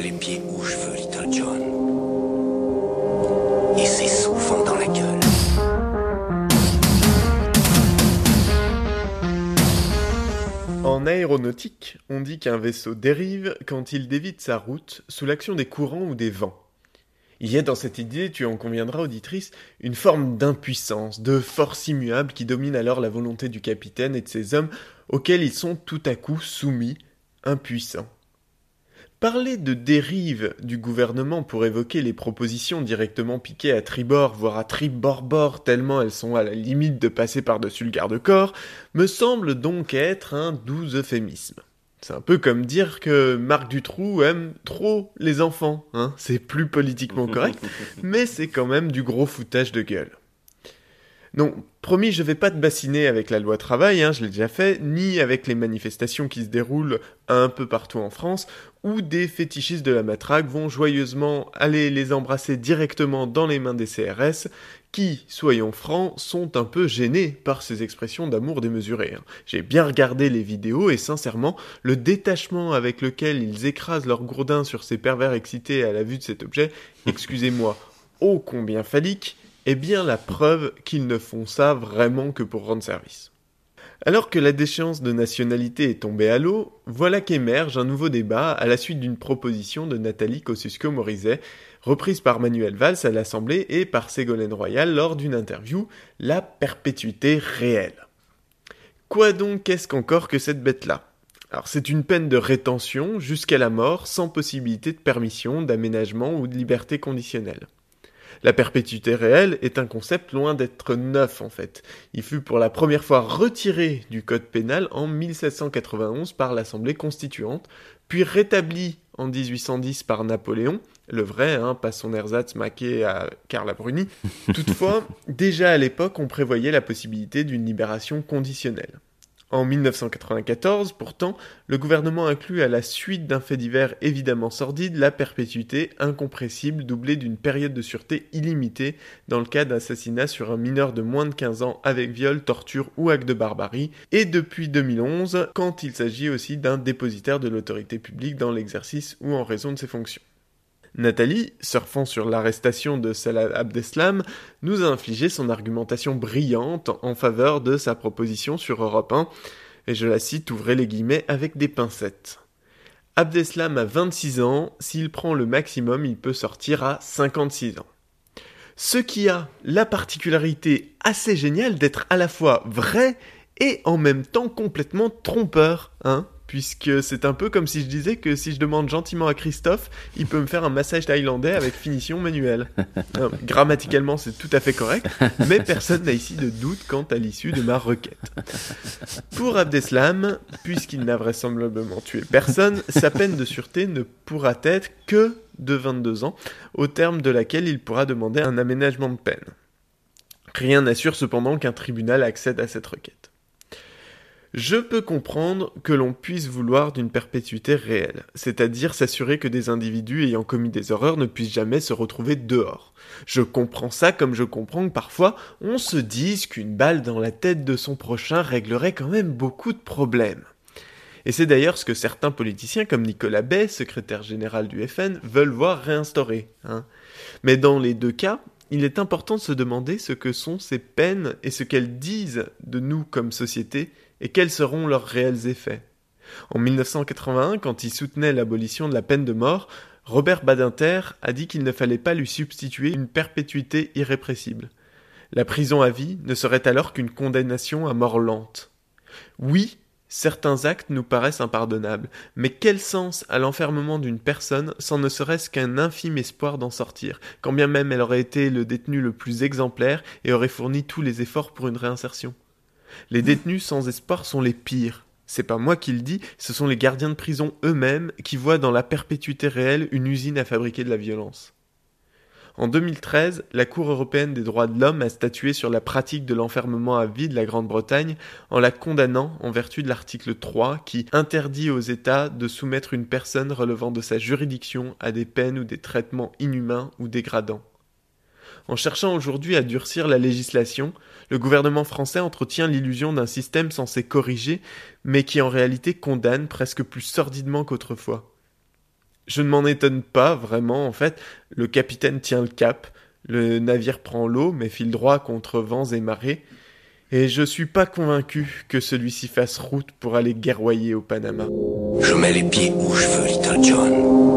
les pieds où je veux, Little John. Et c'est souvent dans la gueule. En aéronautique, on dit qu'un vaisseau dérive quand il dévite sa route sous l'action des courants ou des vents. Il y a dans cette idée, tu en conviendras auditrice, une forme d'impuissance, de force immuable qui domine alors la volonté du capitaine et de ses hommes auxquels ils sont tout à coup soumis, impuissants. Parler de dérive du gouvernement pour évoquer les propositions directement piquées à tribord, voire à tribord-bord, tellement elles sont à la limite de passer par-dessus le garde-corps, me semble donc être un doux euphémisme. C'est un peu comme dire que Marc Dutroux aime trop les enfants, hein. C'est plus politiquement correct, mais c'est quand même du gros foutage de gueule. Donc, promis, je vais pas te bassiner avec la loi travail, hein, je l'ai déjà fait, ni avec les manifestations qui se déroulent un peu partout en France, où des fétichistes de la matraque vont joyeusement aller les embrasser directement dans les mains des CRS, qui, soyons francs, sont un peu gênés par ces expressions d'amour démesurées. Hein. J'ai bien regardé les vidéos et sincèrement, le détachement avec lequel ils écrasent leur gourdin sur ces pervers excités à la vue de cet objet, excusez-moi, ô combien phallique, est bien la preuve qu'ils ne font ça vraiment que pour rendre service. Alors que la déchéance de nationalité est tombée à l'eau, voilà qu'émerge un nouveau débat à la suite d'une proposition de Nathalie Kosciusko-Morizet, reprise par Manuel Valls à l'Assemblée et par Ségolène Royal lors d'une interview, La perpétuité réelle. Quoi donc qu'est-ce qu'encore que cette bête-là? Alors c'est une peine de rétention jusqu'à la mort sans possibilité de permission, d'aménagement ou de liberté conditionnelle. La perpétuité réelle est un concept loin d'être neuf en fait. Il fut pour la première fois retiré du code pénal en 1791 par l'Assemblée constituante, puis rétabli en 1810 par Napoléon, le vrai, hein, pas son ersatz maqué à Carla Bruni. Toutefois, déjà à l'époque, on prévoyait la possibilité d'une libération conditionnelle. En 1994, pourtant, le gouvernement inclut à la suite d'un fait divers évidemment sordide la perpétuité incompressible doublée d'une période de sûreté illimitée dans le cas d'assassinat sur un mineur de moins de 15 ans avec viol, torture ou acte de barbarie, et depuis 2011 quand il s'agit aussi d'un dépositaire de l'autorité publique dans l'exercice ou en raison de ses fonctions. Nathalie, surfant sur l'arrestation de Salah Abdeslam, nous a infligé son argumentation brillante en faveur de sa proposition sur Europe 1, et je la cite, ouvrez les guillemets, avec des pincettes. Abdeslam a 26 ans, s'il prend le maximum, il peut sortir à 56 ans. Ce qui a la particularité assez géniale d'être à la fois vrai et en même temps complètement trompeur, hein puisque c'est un peu comme si je disais que si je demande gentiment à Christophe, il peut me faire un massage thaïlandais avec finition manuelle. grammaticalement, c'est tout à fait correct, mais personne n'a ici de doute quant à l'issue de ma requête. Pour Abdeslam, puisqu'il n'a vraisemblablement tué personne, sa peine de sûreté ne pourra être que de 22 ans, au terme de laquelle il pourra demander un aménagement de peine. Rien n'assure cependant qu'un tribunal accède à cette requête. Je peux comprendre que l'on puisse vouloir d'une perpétuité réelle, c'est-à-dire s'assurer que des individus ayant commis des horreurs ne puissent jamais se retrouver dehors. Je comprends ça comme je comprends que parfois on se dise qu'une balle dans la tête de son prochain réglerait quand même beaucoup de problèmes. Et c'est d'ailleurs ce que certains politiciens comme Nicolas Bay, secrétaire général du FN, veulent voir réinstaurer. Hein. Mais dans les deux cas, il est important de se demander ce que sont ces peines et ce qu'elles disent de nous comme société et quels seront leurs réels effets? En 1981, quand il soutenait l'abolition de la peine de mort, Robert Badinter a dit qu'il ne fallait pas lui substituer une perpétuité irrépressible. La prison à vie ne serait alors qu'une condamnation à mort lente. Oui, certains actes nous paraissent impardonnables, mais quel sens à l'enfermement d'une personne sans ne serait-ce qu'un infime espoir d'en sortir, quand bien même elle aurait été le détenu le plus exemplaire et aurait fourni tous les efforts pour une réinsertion? Les détenus sans espoir sont les pires. C'est pas moi qui le dis, ce sont les gardiens de prison eux-mêmes qui voient dans la perpétuité réelle une usine à fabriquer de la violence. En 2013, la Cour européenne des droits de l'homme a statué sur la pratique de l'enfermement à vie de la Grande-Bretagne en la condamnant en vertu de l'article 3 qui interdit aux États de soumettre une personne relevant de sa juridiction à des peines ou des traitements inhumains ou dégradants. En cherchant aujourd'hui à durcir la législation, le gouvernement français entretient l'illusion d'un système censé corriger, mais qui en réalité condamne presque plus sordidement qu'autrefois. Je ne m'en étonne pas vraiment, en fait. Le capitaine tient le cap, le navire prend l'eau, mais file droit contre vents et marées. Et je suis pas convaincu que celui-ci fasse route pour aller guerroyer au Panama. Je mets les pieds où je veux, Little John.